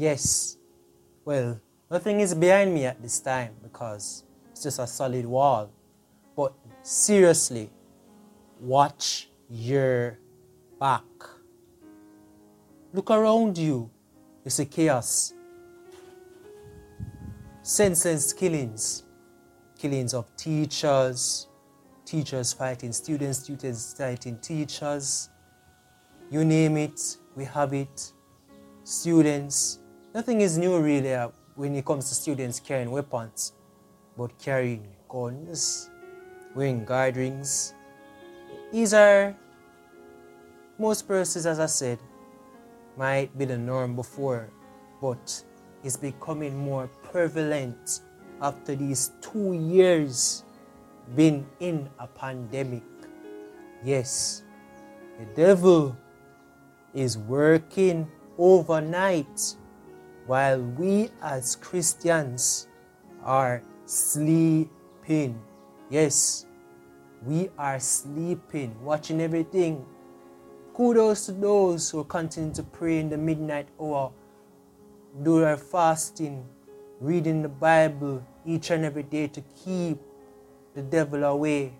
Yes. Well, nothing is behind me at this time because it's just a solid wall. But seriously, watch your back. Look around you. You see chaos. Senseless killings. Killings of teachers, teachers fighting students, students fighting teachers. You name it, we have it. Students. Nothing is new really uh, when it comes to students carrying weapons, but carrying guns, wearing guard rings. These are most persons, as I said, might be the norm before, but it's becoming more prevalent after these two years being in a pandemic. Yes, the devil is working overnight while we as Christians are sleeping. Yes, we are sleeping, watching everything Kudos to those who continue to pray in the midnight hour, do their fasting, reading the Bible each and every day to keep the devil away.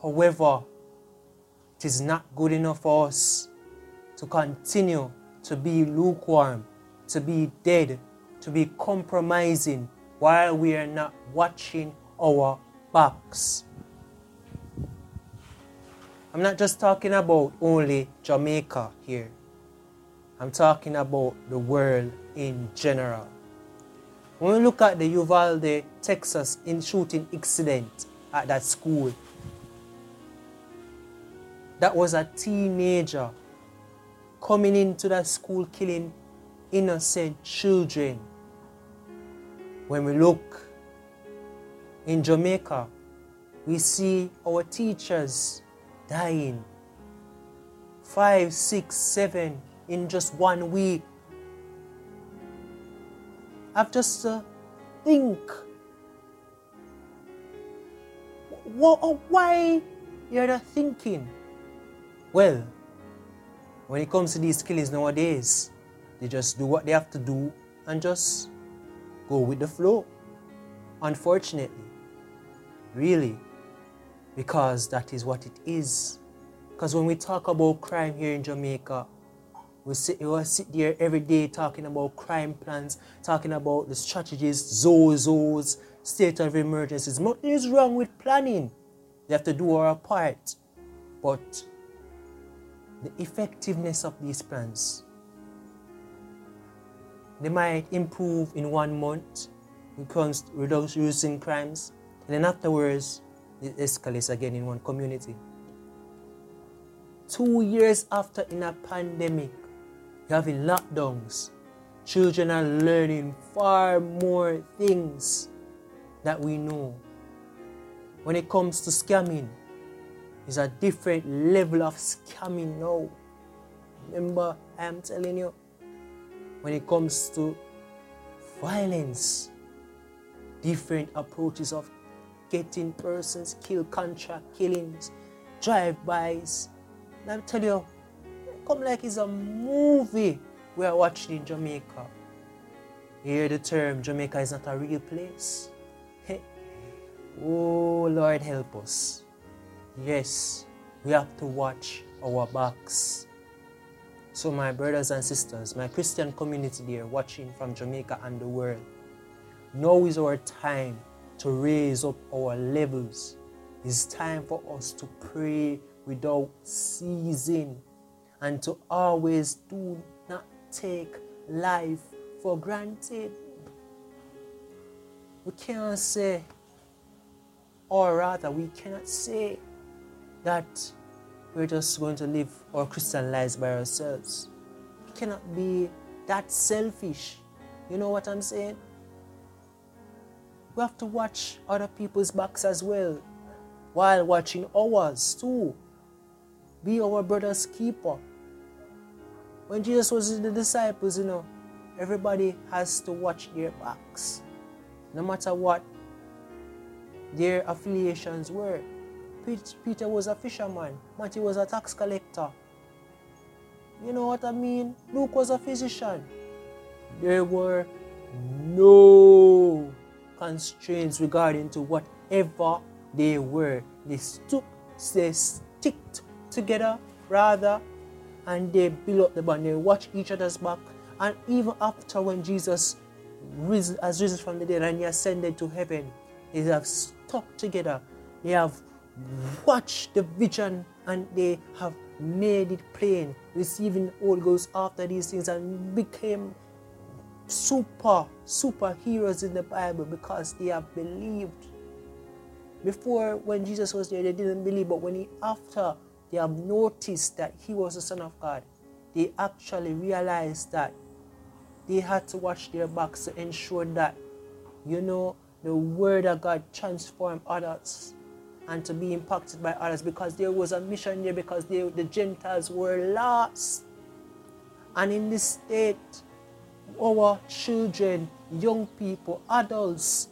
However, it is not good enough for us to continue to be lukewarm, to be dead, to be compromising while we are not watching our backs. I'm not just talking about only Jamaica here. I'm talking about the world in general. When we look at the Uvalde, Texas in shooting incident at that school, that was a teenager coming into that school killing innocent children. When we look in Jamaica, we see our teachers dying. Five, six, seven in just one week. I've just uh, think. What, why you're not thinking? Well, when it comes to these killings nowadays, they just do what they have to do and just go with the flow. Unfortunately, really because that is what it is. Because when we talk about crime here in Jamaica, we sit, we sit there every day talking about crime plans, talking about the strategies, ZOSOs, state of emergencies. Nothing is wrong with planning. We have to do our part. But the effectiveness of these plans, they might improve in one month when it to reducing crimes. And then afterwards, it escalates again in one community. Two years after in a pandemic, you're having lockdowns. Children are learning far more things that we know. When it comes to scamming, it's a different level of scamming now. Remember, I am telling you, when it comes to violence, different approaches of getting persons killed, contract killings, drive-bys. Let me tell you, come like it's a movie we are watching in Jamaica. Hear the term Jamaica is not a real place. oh Lord help us. Yes, we have to watch our backs. So my brothers and sisters, my Christian community there watching from Jamaica and the world, now is our time to raise up our levels. It's time for us to pray without ceasing and to always do not take life for granted. We cannot say, or rather, we cannot say that we're just going to live our Christian lives by ourselves. We cannot be that selfish. You know what I'm saying? we have to watch other people's backs as well while watching ours too. Be our brother's keeper. When Jesus was with the disciples, you know, everybody has to watch their backs, no matter what their affiliations were. Peter was a fisherman, Matthew was a tax collector. You know what I mean? Luke was a physician. There were no constraints regarding to whatever they were. They stuck, they sticked together rather, and they built up the bond. They watch each other's back. And even after when Jesus risen, has risen from the dead and he ascended to heaven, they have stuck together. They have watched the vision and they have made it plain, receiving Holy Ghost after these things and became super, superheroes in the Bible because they have believed. Before, when Jesus was there, they didn't believe, but when he, after they have noticed that he was the Son of God, they actually realized that they had to watch their backs to ensure that, you know, the Word of God transformed others and to be impacted by others because there was a mission there because they, the Gentiles were lost. And in this state, our children, young people, adults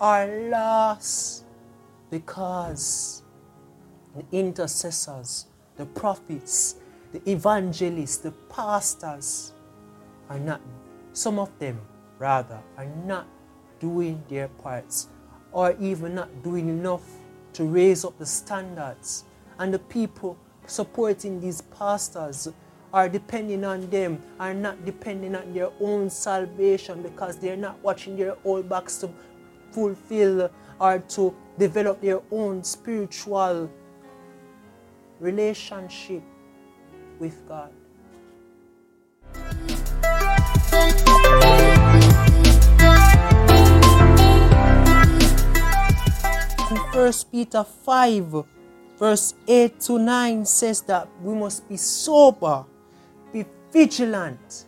are lost because the intercessors, the prophets, the evangelists, the pastors are not, some of them rather, are not doing their parts or even not doing enough to raise up the standards. And the people supporting these pastors are depending on them, are not depending on their own salvation because they're not watching their own backs to fulfill or to develop their own spiritual relationship with God. 1 Peter 5, verse 8 to 9 says that we must be sober, be vigilant,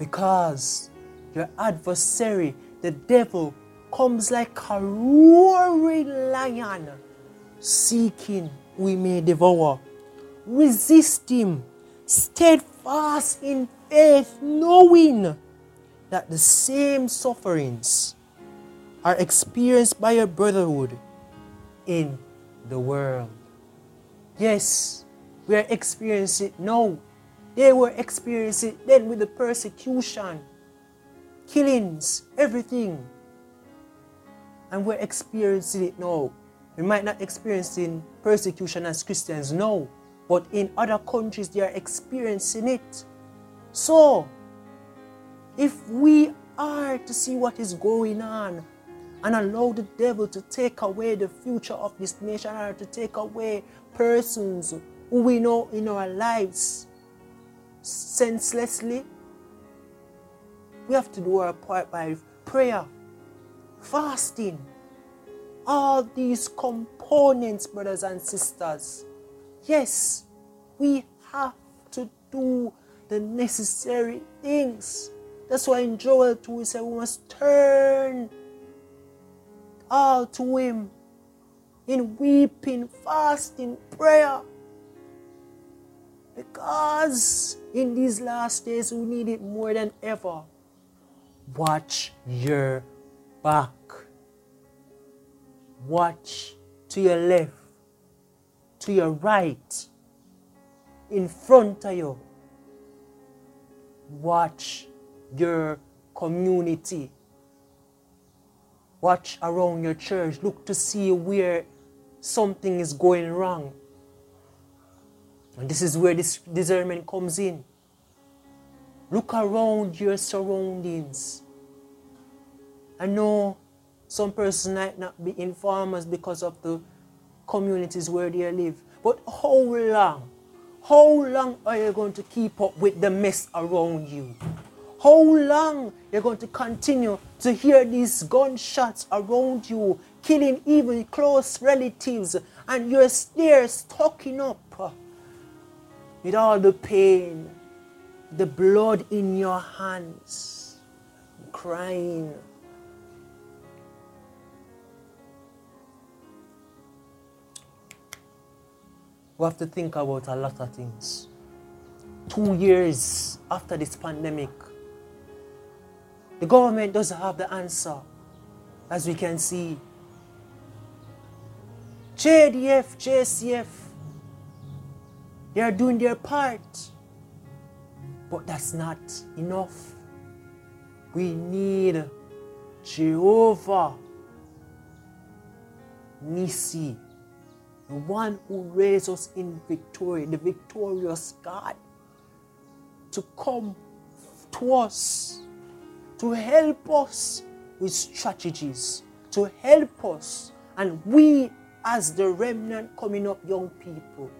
because your adversary, the devil, comes like a roaring lion, seeking we may devour. Resist him, steadfast in faith, knowing that the same sufferings are experienced by your brotherhood in the world. Yes, we are experiencing it now. They were experiencing it then with the persecution, killings, everything. And we're experiencing it now. We might not experiencing persecution as Christians now, but in other countries they are experiencing it. So, if we are to see what is going on and allow the devil to take away the future of this nation or to take away persons who we know in our lives senselessly, we have to do our part by prayer, fasting, all these components, brothers and sisters. Yes, we have to do the necessary things. That's why in Joel 2 we say we must turn all to Him in weeping, fasting, prayer. Because in these last days we need it more than ever. Watch your back. Watch to your left, to your right, in front of you. Watch your community. Watch around your church. Look to see where something is going wrong. And this is where this discernment comes in. Look around your surroundings. I know some persons might not be informers because of the communities where they live. But how long? How long are you going to keep up with the mess around you? How long you're going to continue to hear these gunshots around you, killing even close relatives, and you're stocking up with all the pain, the blood in your hands, crying. We have to think about a lot of things. Two years after this pandemic, the government doesn't have the answer, as we can see. JDF, JCF, they are doing their part. But that's not enough. We need Jehovah Nissi, the one who raised us in victory, the victorious God, to come to us, to help us with strategies, to help us. And we, as the remnant coming up young people,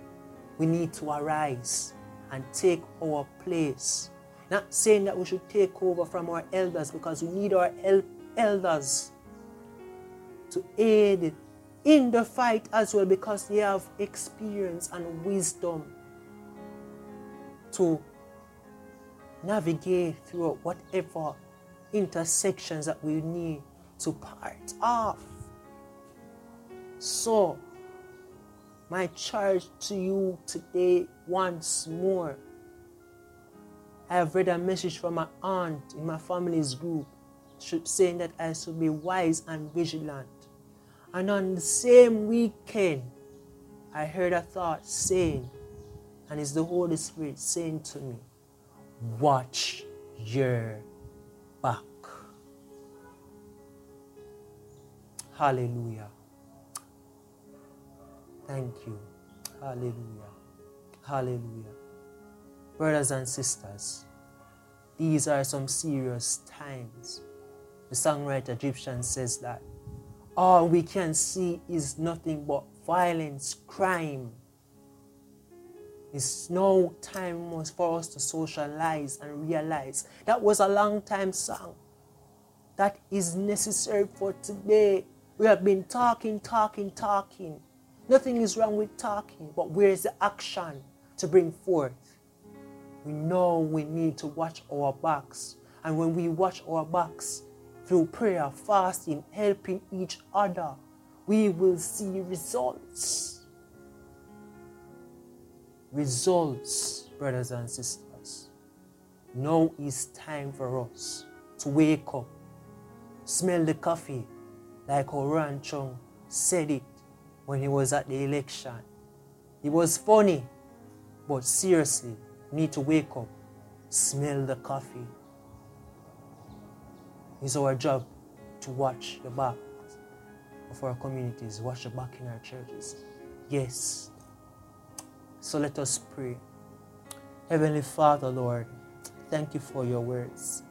we need to arise and take our place. Not saying that we should take over from our elders because we need our el- elders to aid in the fight as well because they have experience and wisdom to navigate through whatever intersections that we need to part off. So, my charge to you today once more. I have read a message from my aunt in my family's group saying that I should be wise and vigilant. And on the same weekend, I heard a thought saying, and it's the Holy Spirit saying to me, Watch your back. Hallelujah. Thank you. Hallelujah. Hallelujah. Brothers and sisters, these are some serious times. The songwriter Egyptian says that all we can see is nothing but violence, crime. It's no time for us to socialize and realize that was a long time song. That is necessary for today. We have been talking, talking, talking. Nothing is wrong with talking, but where is the action to bring forth? We know we need to watch our backs. And when we watch our backs, through prayer, fasting, helping each other, we will see results. Results, brothers and sisters. Now is time for us to wake up, smell the coffee, like Oran Chung said it when he was at the election. It was funny, but seriously, need to wake up, smell the coffee, it's our job to watch the back of our communities, watch the back in our churches. Yes. So let us pray. Heavenly Father, Lord, thank you for your words.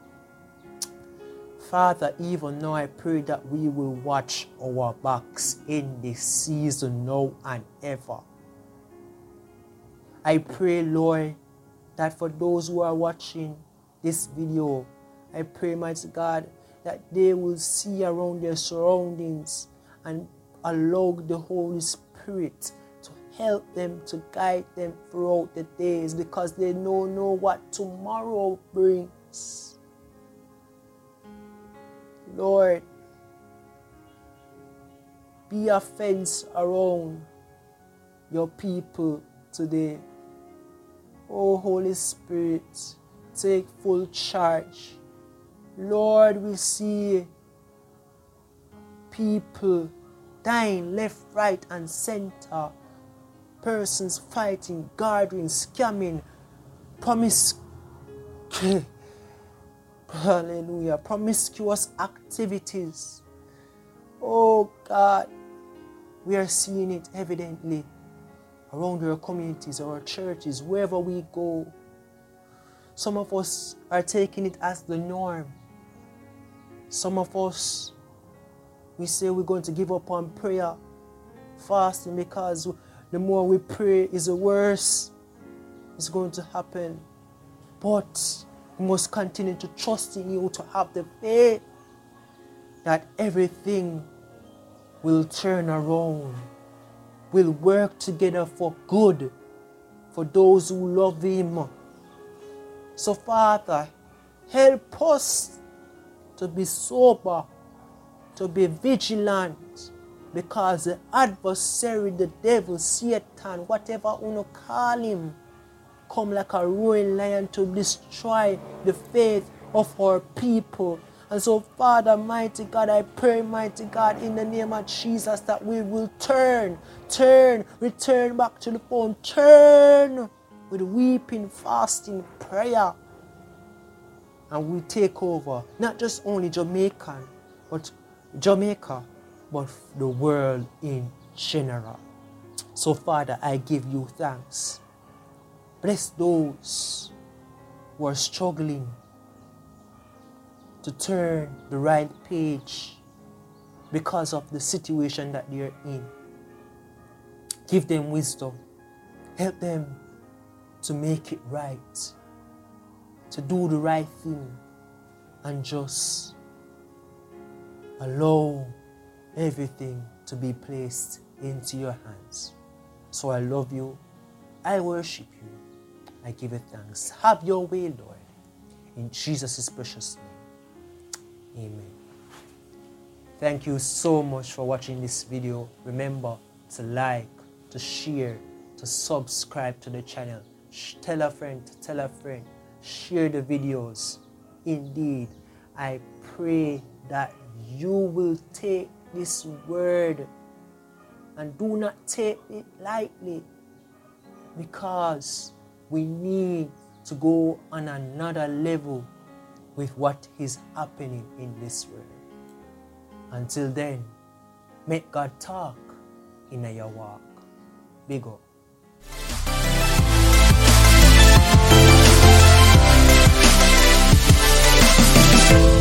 Father, even now I pray that we will watch our backs in this season now and ever. I pray, Lord, that for those who are watching this video, I pray, mighty God, that they will see around their surroundings and allow the Holy Spirit help them, to guide them throughout the days because they don't know what tomorrow brings. Lord, be a fence around your people today. Oh, Holy Spirit, take full charge Lord, we see people dying left, right, and center. Persons fighting, guarding, scamming, promise. Hallelujah. Promiscuous activities. Oh God, we are seeing it evidently around our communities, our churches, wherever we go. Some of us are taking it as the norm. Some of us, we say we're going to give up on prayer, fasting, because the more we pray is the worse is going to happen. But we must continue to trust in you, to have the faith that everything will turn around, will work together for good for those who love Him. So, Father, help us to be sober, to be vigilant, because the adversary, the devil, Satan, whatever you call him, come like a roaring lion to destroy the faith of our people. And so, Father, mighty God, I pray, mighty God, in the name of Jesus, that we will turn, turn, return back to the phone, turn with weeping, fasting, prayer and we take over not just only Jamaican, but Jamaica, but the world in general. So, Father, I give you thanks. Bless those who are struggling to turn the right page because of the situation that they're in. Give them wisdom. Help them to make it right, to do the right thing, and just allow everything to be placed into your hands. So I love you. I worship you. I give you thanks. Have your way, Lord. In Jesus' precious name. Amen. Thank you so much for watching this video. Remember to like, to share, to subscribe to the channel. Tell a friend, tell a friend. Share the videos. Indeed, I pray that you will take this word and do not take it lightly because we need to go on another level with what is happening in this world. Until then, make God talk in your walk. Big up. Thank